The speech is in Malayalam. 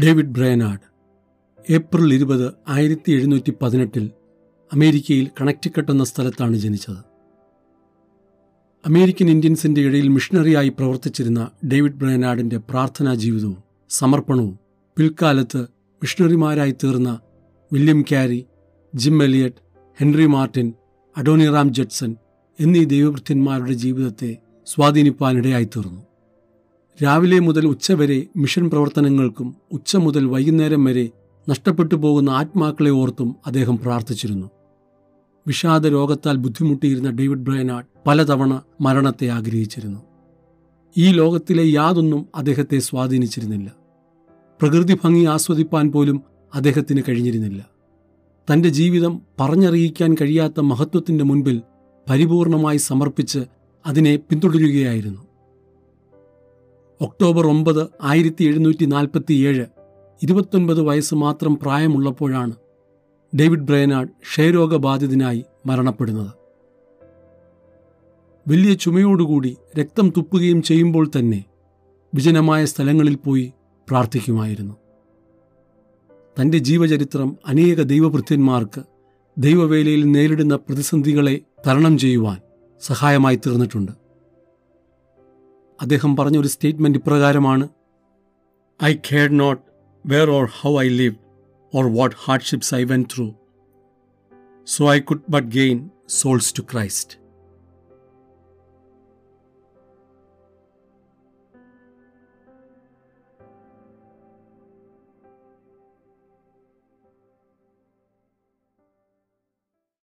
ഡേവിഡ് ബ്രയനാഡ് ഏപ്രിൽ ഇരുപത് ആയിരത്തി എഴുന്നൂറ്റി പതിനെട്ടിൽ അമേരിക്കയിൽ കണക്റ്റിക്കട്ട് എന്ന സ്ഥലത്താണ് ജനിച്ചത്. അമേരിക്കൻ ഇന്ത്യൻസിന്റെ ഇടയിൽ മിഷണറിയായി പ്രവർത്തിച്ചിരുന്ന ഡേവിഡ് ബ്രയനാഡിന്റെ പ്രാർത്ഥനാ ജീവിതവും സമർപ്പണവും പിൽക്കാലത്ത് മിഷണറിമാരായി തീർന്ന William Carey Jim Elliot Henry Martyn Adoniram Judson എന്നീ ദൈവവൃത്യന്മാരുടെ ജീവിതത്തെ സ്വാധീനിപ്പാനിടയായി തീർന്നു. രാവിലെ മുതൽ ഉച്ചവരെ മിഷൻ പ്രവർത്തനങ്ങൾക്കും ഉച്ച മുതൽ വൈകുന്നേരം വരെ നഷ്ടപ്പെട്ടു പോകുന്ന ആത്മാക്കളെ ഓർത്തും അദ്ദേഹം പ്രാർത്ഥിച്ചിരുന്നു. വിഷാദ രോഗത്താൽ ബുദ്ധിമുട്ടിയിരുന്ന ഡേവിഡ് ബ്രയനാഡ് പലതവണ മരണത്തെ ആഗ്രഹിച്ചിരുന്നു. ഈ ലോകത്തിലെ യാതൊന്നും അദ്ദേഹത്തെ സ്വാധീനിച്ചിരുന്നില്ല. പ്രകൃതി ഭംഗി ആസ്വദിപ്പാൻ പോലും അദ്ദേഹത്തിന് കഴിഞ്ഞിരുന്നില്ല. തന്റെ ജീവിതം പറഞ്ഞറിയിക്കാൻ കഴിയാത്ത മഹത്വത്തിന്റെ മുൻപിൽ പരിപൂർണമായി സമർപ്പിച്ച് അതിനെ പിന്തുടരുകയായിരുന്നു. ഒക്ടോബർ ഒമ്പത് ആയിരത്തി എഴുന്നൂറ്റി നാൽപ്പത്തിയേഴ് ഇരുപത്തൊൻപത് വയസ്സ് മാത്രം പ്രായമുള്ളപ്പോഴാണ് ഡേവിഡ് ബ്രയനാഡ് ക്ഷയരോഗബാധിതനായി മരണപ്പെടുന്നത്. വലിയ ചുമയോടുകൂടി രക്തം തുപ്പുകയും ചെയ്യുമ്പോൾ തന്നെ വിജനമായ സ്ഥലങ്ങളിൽ പോയി പ്രാർത്ഥിക്കുമായിരുന്നു. തന്റെ ജീവചരിത്രം അനേക ദൈവഭൃത്യന്മാർക്ക് ദൈവവേലയിൽ നേരിടുന്ന പ്രതിസന്ധികളെ തരണം ചെയ്യുവാൻ സഹായമായി തീർന്നിട്ടുണ്ട്. അദ്ദേഹം പറഞ്ഞ ഒരു സ്റ്റേറ്റ്മെന്റ് ഇപ്രകാരമാണ് I care not where or how I live or what hardships I went through so I could but gain souls to Christ.